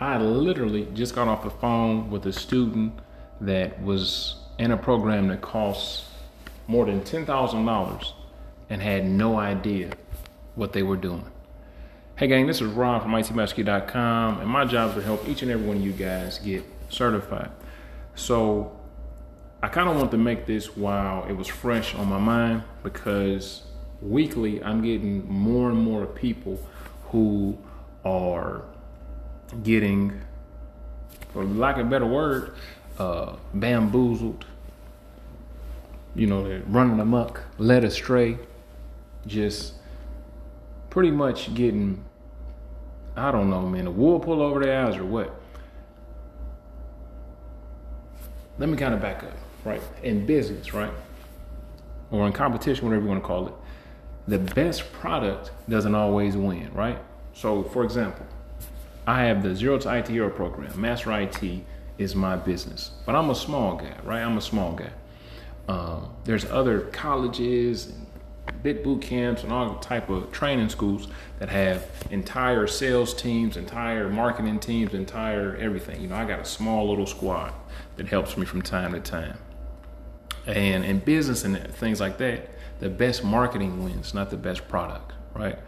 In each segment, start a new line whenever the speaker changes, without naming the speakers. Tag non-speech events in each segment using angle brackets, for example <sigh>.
I literally just got off the phone with a student that was in a program that costs more than $10,000 and had no idea what they were doing. Hey, gang, this is Rob from ITMasterKey.com, and my job is to help each and every one of you guys get certified. So, I kind of want to make this while it was fresh on my mind because weekly I'm getting more and more people who are getting, for lack of a better word, uh, bamboozled. You know, running amok, led astray, just pretty much getting, I don't know, man, the wool pull over their eyes or what. Let me kind of back up, right? In business, right? Or in competition, whatever you want to call it, the best product doesn't always win, right? So, for example, I have the Zero to IT Hero program. Master IT is my business, but I'm a small guy, right? I'm a small guy. Um, there's other colleges and bit boot camps and all type of training schools that have entire sales teams, entire marketing teams, entire everything. You know, I got a small little squad that helps me from time to time. And in business and things like that, the best marketing wins, not the best product, right?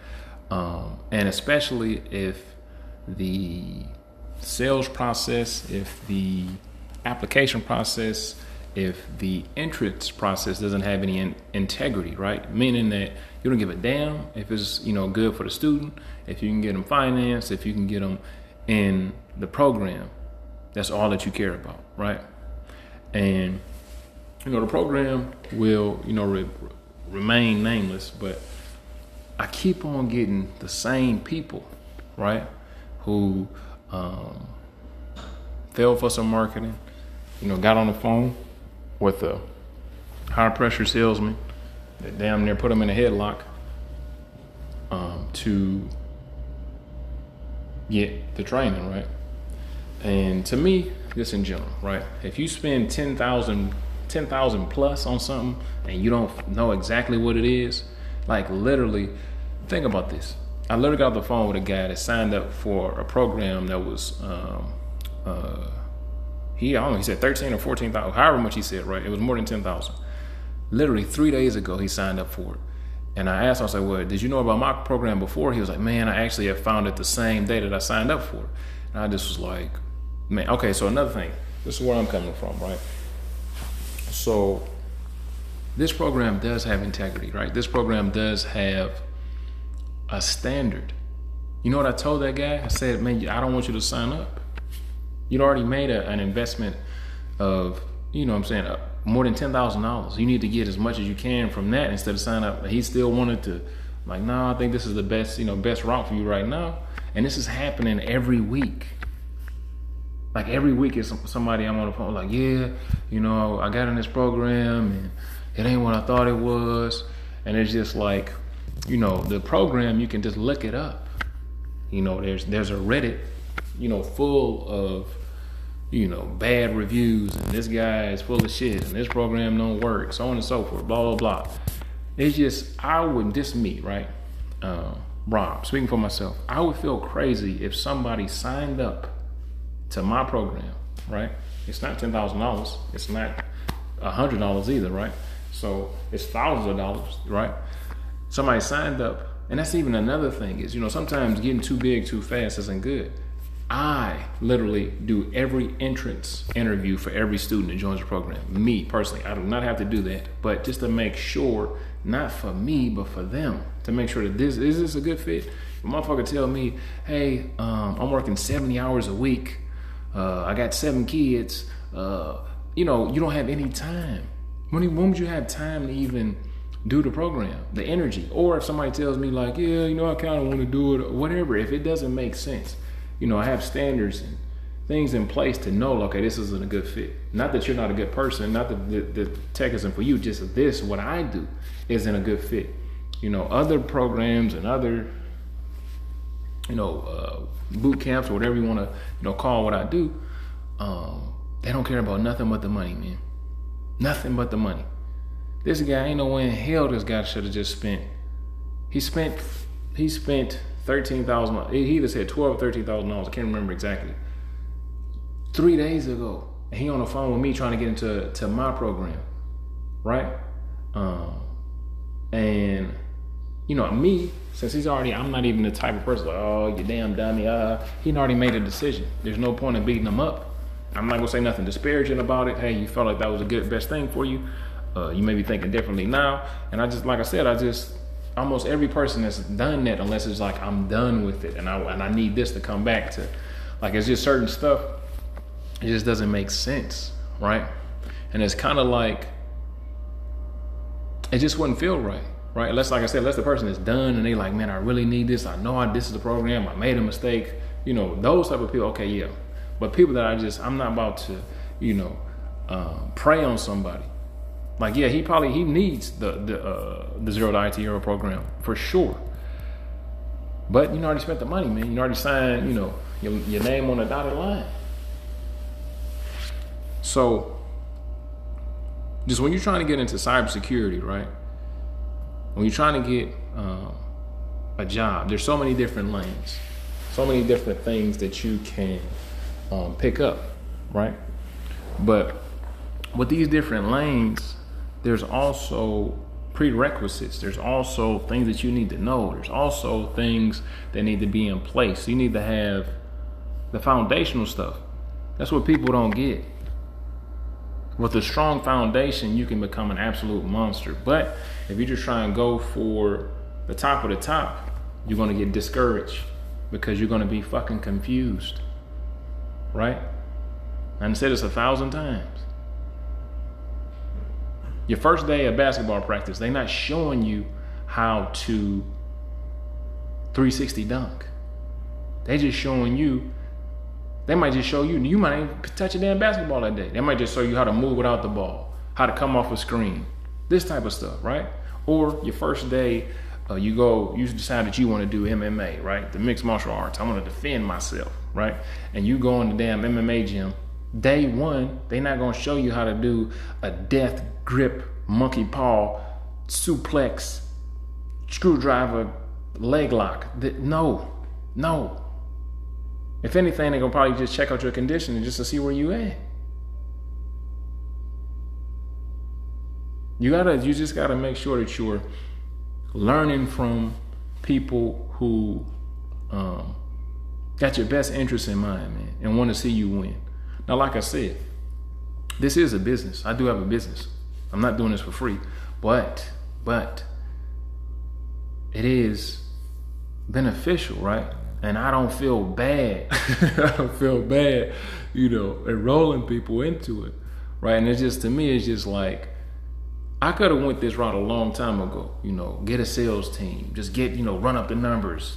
Um, and especially if the sales process, if the application process, if the entrance process doesn't have any in- integrity, right? Meaning that you don't give a damn if it's you know good for the student, if you can get them financed, if you can get them in the program. That's all that you care about, right? And you know the program will you know re- remain nameless, but I keep on getting the same people, right? Who um, fell for some marketing, you know, got on the phone with a high pressure salesman that damn near put him in a headlock um, to get the training, right? And to me, just in general, right? If you spend 10,000 10,000 plus on something and you don't know exactly what it is, like literally, think about this. I literally got off the phone with a guy that signed up for a program that was, um, uh, he, I don't know, he said 13 or 14,000, however much he said, right? It was more than 10,000. Literally three days ago, he signed up for it. And I asked him, I said, well, did you know about my program before? He was like, man, I actually have found it the same day that I signed up for it. And I just was like, man, okay, so another thing. This is where I'm coming from, right? So this program does have integrity, right? This program does have a standard. You know what I told that guy? I said, man, I don't want you to sign up. You'd already made a, an investment of, you know what I'm saying, uh, more than $10,000. You need to get as much as you can from that instead of sign up. He still wanted to, like, no, nah, I think this is the best, you know, best route for you right now. And this is happening every week. Like every week is somebody I'm on the phone like, yeah, you know, I got in this program and it ain't what I thought it was. And it's just like, you know, the program you can just look it up. You know, there's there's a Reddit, you know, full of, you know, bad reviews and this guy is full of shit and this program don't work, so on and so forth, blah blah blah. It's just I would just me, right? Uh, Rob, speaking for myself, I would feel crazy if somebody signed up to my program, right? It's not ten thousand dollars. It's not a hundred dollars either, right? So it's thousands of dollars, right? Somebody signed up, and that's even another thing is you know sometimes getting too big too fast isn't good. I literally do every entrance interview for every student that joins the program. Me personally, I do not have to do that, but just to make sure, not for me, but for them, to make sure that this is this a good fit. The motherfucker tell me, hey, um, I'm working 70 hours a week uh, I got seven kids. Uh, you know, you don't have any time. When, when would you have time to even do the program, the energy? Or if somebody tells me like, yeah, you know, I kind of want to do it, or whatever. If it doesn't make sense, you know, I have standards and things in place to know, okay, this isn't a good fit. Not that you're not a good person, not that the, the tech isn't for you, just this, what I do, isn't a good fit. You know, other programs and other you know, uh, boot camps or whatever you want to, you know, call what I do, um, they don't care about nothing but the money, man. Nothing but the money. This guy ain't no way in hell this guy should have just spent. He spent he spent thirteen thousand. He either said twelve or thirteen thousand dollars. I can't remember exactly. Three days ago, and he on the phone with me trying to get into to my program, right? Um, and you know me, since he's already, I'm not even the type of person like, oh, you damn dummy. Uh, he already made a decision. There's no point in beating him up. I'm not gonna say nothing disparaging about it. Hey, you felt like that was a good best thing for you. Uh, you may be thinking differently now. And I just, like I said, I just almost every person that's done that, unless it's like I'm done with it and I and I need this to come back to, like it's just certain stuff. It just doesn't make sense, right? And it's kind of like it just wouldn't feel right, right? Unless, like I said, unless the person is done and they like, man, I really need this. I know I, this is the program. I made a mistake. You know, those type of people. Okay, yeah. But people that I just, I'm not about to, you know, um, prey on somebody. Like, yeah, he probably he needs the the uh, the zero to IT hero program for sure. But you already spent the money, man. You already signed, you know, your, your name on the dotted line. So, just when you're trying to get into cybersecurity, right? When you're trying to get um, a job, there's so many different lanes, so many different things that you can um, pick up, right? But with these different lanes, there's also prerequisites. There's also things that you need to know. There's also things that need to be in place. You need to have the foundational stuff. That's what people don't get. With a strong foundation, you can become an absolute monster. But if you just try and go for the top of the top, you're going to get discouraged because you're going to be fucking confused. Right? I said this a thousand times. Your first day of basketball practice, they're not showing you how to 360 dunk. They're just showing you. They might just show you. You might even touch a damn basketball that day. They might just show you how to move without the ball, how to come off a screen, this type of stuff, right? Or your first day, uh, you go, you decide that you want to do MMA, right? The mixed martial arts. I want to defend myself, right? And you go in the damn MMA gym day one, they're not going to show you how to do a death grip monkey paw suplex screwdriver leg lock. No, no. If anything, they're going to probably just check out your condition and just to see where you at. You gotta, you just gotta make sure that you're learning from people who um, got your best interest in mind, man, and want to see you win. Now, like I said, this is a business. I do have a business. I'm not doing this for free, but but it is beneficial, right? And I don't feel bad. <laughs> I don't feel bad, you know, enrolling people into it, right? And it's just to me, it's just like I could have went this route a long time ago. You know, get a sales team, just get you know, run up the numbers,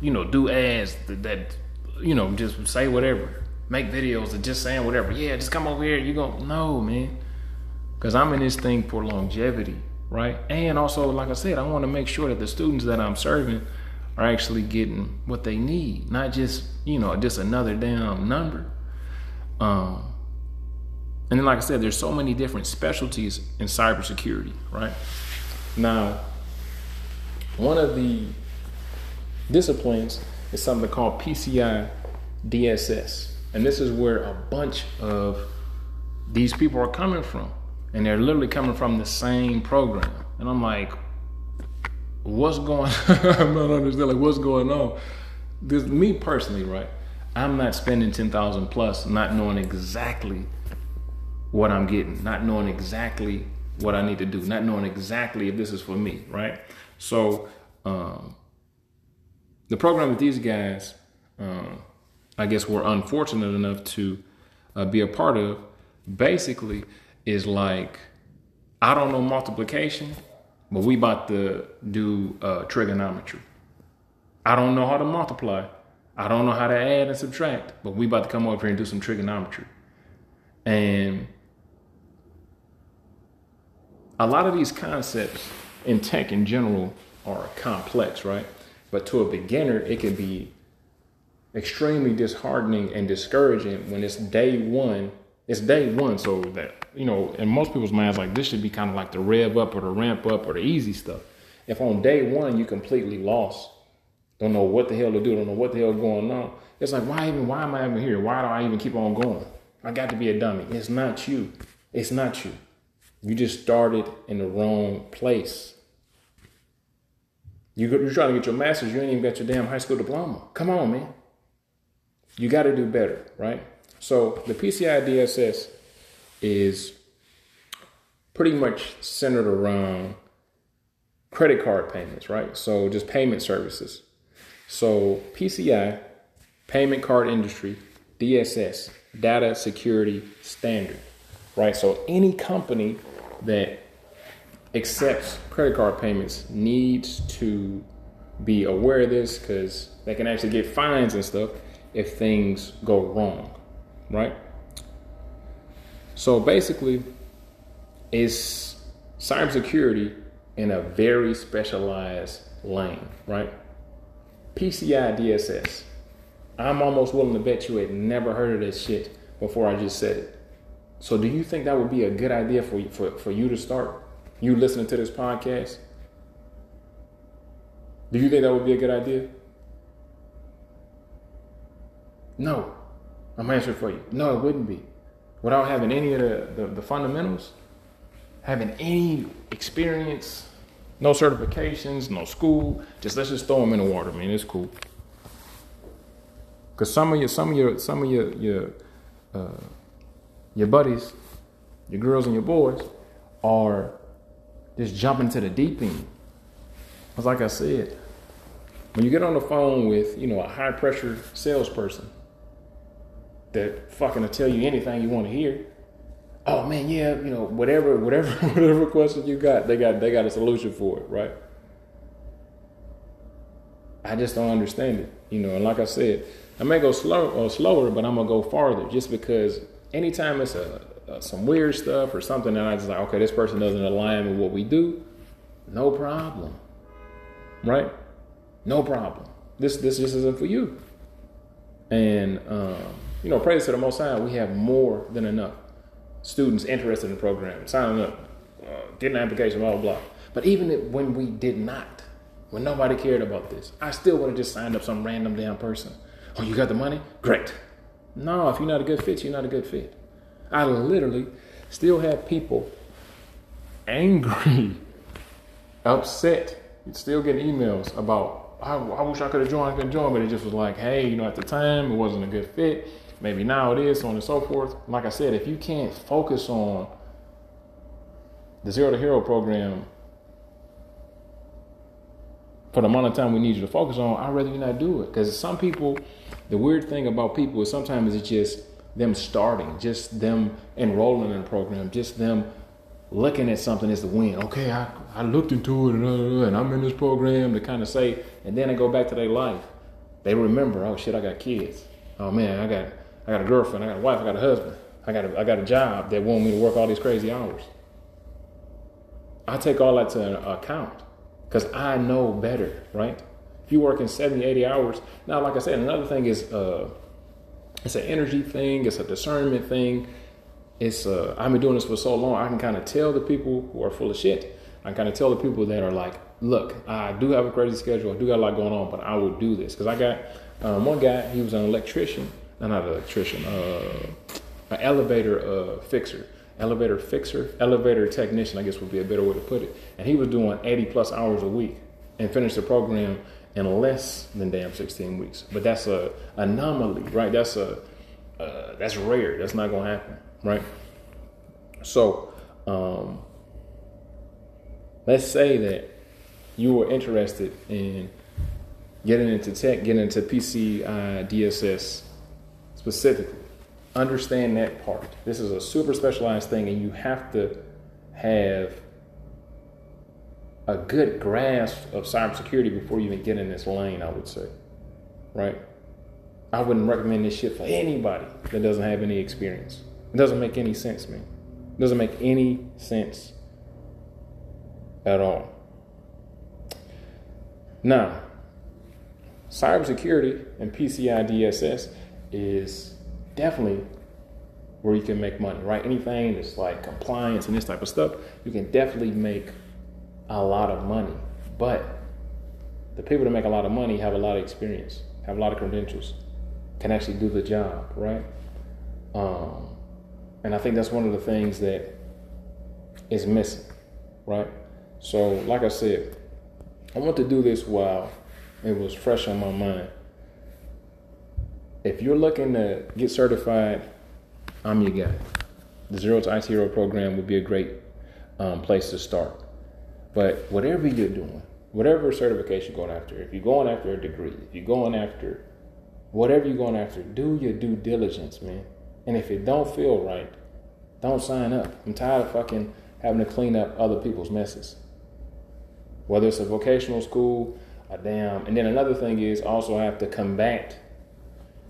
you know, do ads that, that you know, just say whatever make videos of just saying whatever. Yeah, just come over here. You go, no, man. Because I'm in this thing for longevity, right? And also, like I said, I want to make sure that the students that I'm serving are actually getting what they need, not just, you know, just another damn number. Um, and then, like I said, there's so many different specialties in cybersecurity, right? Now, one of the disciplines is something called PCI DSS. And this is where a bunch of these people are coming from. And they're literally coming from the same program. And I'm like, what's going on? <laughs> I'm not understanding like what's going on. This me personally, right? I'm not spending ten thousand plus not knowing exactly what I'm getting, not knowing exactly what I need to do, not knowing exactly if this is for me, right? So um, the program with these guys, um, I guess we're unfortunate enough to uh, be a part of, basically is like, I don't know multiplication, but we about to do uh, trigonometry. I don't know how to multiply. I don't know how to add and subtract, but we about to come over here and do some trigonometry. And a lot of these concepts in tech in general are complex, right? But to a beginner, it can be extremely disheartening and discouraging when it's day one. It's day one, so that you know, in most people's minds, like this should be kind of like the rev up or the ramp up or the easy stuff. If on day one you completely lost don't know what the hell to do, don't know what the hell going on. It's like, why even, why am I even here? Why do I even keep on going? I got to be a dummy. It's not you. It's not you. You just started in the wrong place. You, you're trying to get your master's, you ain't even got your damn high school diploma. Come on, man. You got to do better, right? So the PCI DSS is pretty much centered around credit card payments, right? So just payment services. So PCI, payment card industry, DSS, data security standard, right? So any company that accepts credit card payments needs to be aware of this because they can actually get fines and stuff if things go wrong, right? So basically, it's cybersecurity in a very specialized lane, right? PCI DSS. I'm almost willing to bet you had never heard of this shit before I just said it. So do you think that would be a good idea for you, for, for you to start? You listening to this podcast? Do you think that would be a good idea? No. I'm answering for you. No, it wouldn't be. Without having any of the, the, the fundamentals, having any experience, no certifications, no school, just let's just throw them in the water, man. It's cool. Cause some of your, some of your, some of your, your, uh, your buddies, your girls and your boys, are just jumping to the deep end. Cause like I said, when you get on the phone with you know a high pressure salesperson that fucking will tell you anything you want to hear. Oh man, yeah, you know, whatever, <laughs> whatever, whatever question you got, they got they got a solution for it, right? I just don't understand it, you know. And like I said, I may go slow or slower, but I'm gonna go farther just because anytime it's a, a some weird stuff or something that I just like, okay, this person doesn't align with what we do, no problem, right? No problem. This this just isn't for you. And um, you know, praise to the Most High, we have more than enough students interested in the program, signing up, uh, getting an application, blah, blah, blah. But even when we did not, when nobody cared about this, I still would have just signed up some random damn person. Oh, you got the money? Great. No, if you're not a good fit, you're not a good fit. I literally still have people angry, <laughs> upset, still getting emails about, I, I wish I could have joined, I could join, but it just was like, hey, you know, at the time it wasn't a good fit maybe now it is, so on and so forth. Like I said, if you can't focus on the Zero to Hero program for the amount of time we need you to focus on, I'd rather you not do it. Because some people, the weird thing about people is sometimes it's just them starting, just them enrolling in a program, just them looking at something as the win. Okay, I, I looked into it and, uh, and I'm in this program to kind of say, and then they go back to their life. They remember, oh shit, I got kids. Oh man, I got I got a girlfriend, I got a wife, I got a husband, I got a, I got a job that want me to work all these crazy hours. I take all that to account because I know better, right? If you're working 70, 80 hours, now, like I said, another thing is uh, it's an energy thing, it's a discernment thing. It's uh, I've been doing this for so long, I can kind of tell the people who are full of shit. I kind of tell the people that are like, look, I do have a crazy schedule, I do got a lot going on, but I will do this because I got um, one guy, he was an electrician not an electrician, uh, an elevator uh, fixer, elevator fixer, elevator technician, I guess would be a better way to put it. And he was doing 80 plus hours a week and finished the program in less than damn 16 weeks. But that's a anomaly, right? That's a uh, that's rare. That's not gonna happen, right? So, um, let's say that you were interested in getting into tech, getting into PCI DSS specifically. Understand that part. This is a super specialized thing, and you have to have a good grasp of cybersecurity before you even get in this lane, I would say. Right? I wouldn't recommend this shit for anybody that doesn't have any experience. It doesn't make any sense, man. It doesn't make any sense at all. Now, cybersecurity and PCI DSS is definitely where you can make money, right? Anything that's like compliance and this type of stuff, you can definitely make a lot of money. But The people that make a lot of money have a lot of experience, have a lot of credentials, can actually do the job, right? Um, and I think that's one of the things that is missing, right? So, like I said, I want to do this while it was fresh on my mind. If you're looking to get certified, I'm your guy. The Zero to IT Hero program would be a great um, place to start. But whatever you're doing, whatever certification you're going after, if you're going after a degree, if you're going after whatever you're going after, do your due diligence, man. And if it don't feel right, don't sign up. I'm tired of fucking having to clean up other people's messes. Whether it's a vocational school, a damn, and then another thing is also have to combat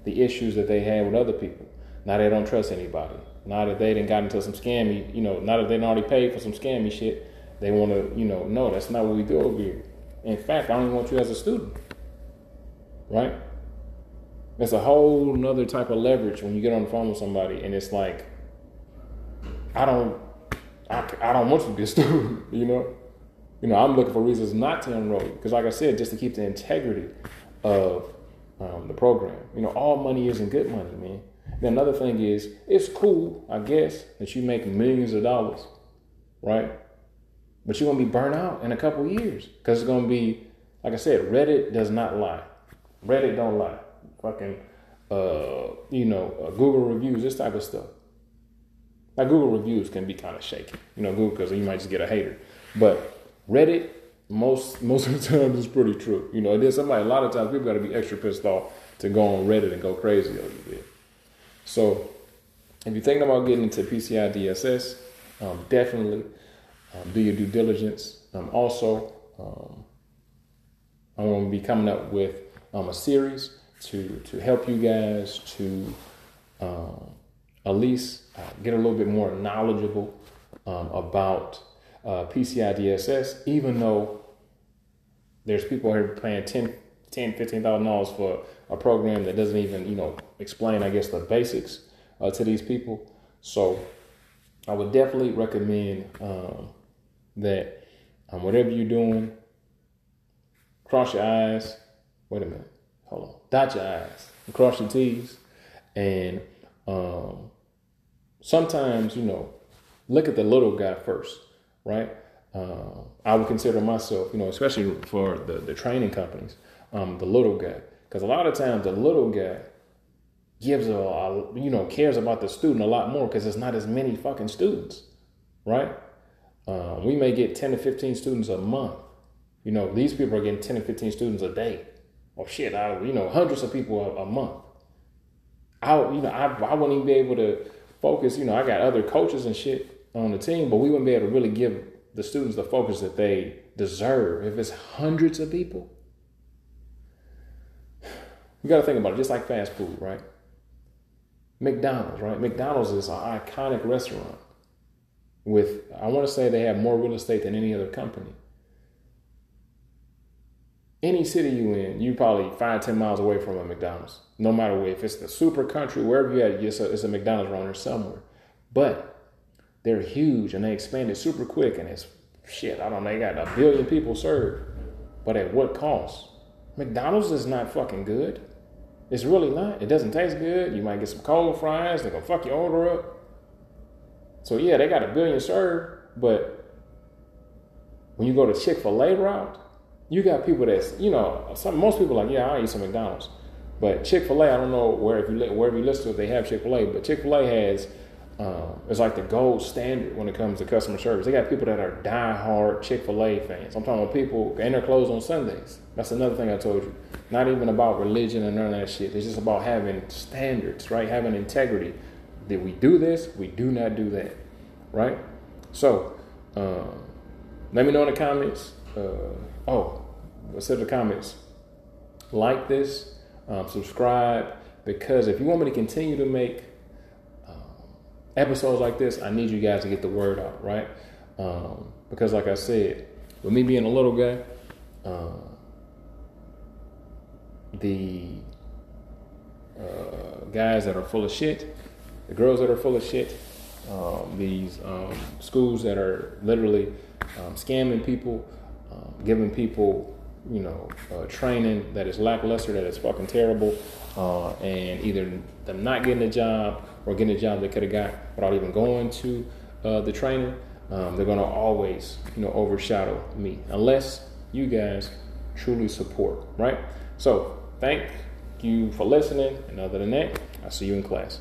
the issues that they had with other people. Now they don't trust anybody. Now that they didn't got into some scammy, you know, now that they already paid for some scammy shit, they want to, you know, no, that's not what we do over here. In fact, I don't want you as a student, right? It's a whole nother type of leverage when you get on the phone with somebody and it's like, I don't, I, I don't want you to be a student, <laughs> you know? You know, I'm looking for reasons not to enroll you. Because like I said, just to keep the integrity of um, the program. You know, all money isn't good money, man. Then another thing is, it's cool, I guess, that you make millions of dollars, right? But you're gonna be burnt out in a couple years because it's gonna be, like I said, Reddit does not lie. Reddit don't lie. Fucking, uh, you know, uh, Google reviews, this type of stuff. Like Google reviews can be kind of shaky, you know, Google because you might just get a hater. But Reddit, most most of the time, is pretty true. You know, and then somebody. A lot of times, people got to be extra pissed off to go on Reddit and go crazy little bit. So, if you're thinking about getting into PCI DSS, um, definitely um, do your due diligence. Um, also, um, I'm going to be coming up with um, a series to to help you guys to um, at least uh, get a little bit more knowledgeable about uh, PCI DSS, even though there's people here paying 10 ten, fifteen thousand dollars for a program that doesn't even, you know, explain, I guess, the basics uh, to these people. So I would definitely recommend um, that um, whatever you're doing, cross your i's. Wait a minute, hold on. Dot your i's, cross your T's, and um, sometimes you know, look at the little guy first, right? Uh, I would consider myself, you know, especially for the, the training companies, um, the little guy. Because a lot of times the little guy gives a, a, you know, cares about the student a lot more because there's not as many fucking students, right? Uh, we may get 10 to 15 students a month. You know, these people are getting 10 to 15 students a day. Or shit, I, you know, hundreds of people a, a month. I, you know, I, I wouldn't even be able to focus. You know, I got other coaches and shit on the team, but we wouldn't be able to really give the students the focus that they deserve. If it's hundreds of people, you got to think about it. Just like fast food, right? McDonald's, right? McDonald's is an iconic restaurant with, I want to say they have more real estate than any other company. Any city you in, you probably five, ten miles away from a McDonald's. No matter where, if it's the super country, wherever you're at, it's a, it's a McDonald's there somewhere. But they're huge and they expanded super quick and it's shit, I don't know, they got a billion people served. But at what cost? McDonald's is not fucking good. It's really not. It doesn't taste good. You might get some cold fries, they're gonna fuck your order up. So yeah, they got a billion served, but when you go to Chick-fil-A route, you got people that's, you know, some most people like, yeah, I'll eat some McDonald's. But Chick-fil-A, I don't know where if you wherever you listen to they have Chick-fil-A, but Chick-fil-A has um, it's like the gold standard when it comes to customer service. They got people that are die-hard Chick-fil-A fans. I'm talking about people and they're closed on Sundays. That's another thing I told you. Not even about religion and none of that shit. It's just about having standards, right? Having integrity. Did we do this? We do not do that, right? So, um, let me know in the comments. Uh, oh, let's the comments. Like this, um, subscribe, because if you want me to continue to make episodes like this, I need you guys to get the word out, right? Um, because, like I said, with me being a little guy, uh, the uh, guys that are full of shit, the girls that are full of shit, um, these um, schools that are literally um, scamming people, um, giving people you know, uh, training that is lackluster, that is fucking terrible, uh, and either them not getting a job or getting a job they could have got without even going to uh, the trainer, um, they're gonna always, you know, overshadow me unless you guys truly support, right? So thank you for listening, and other than that, I'll see you in class.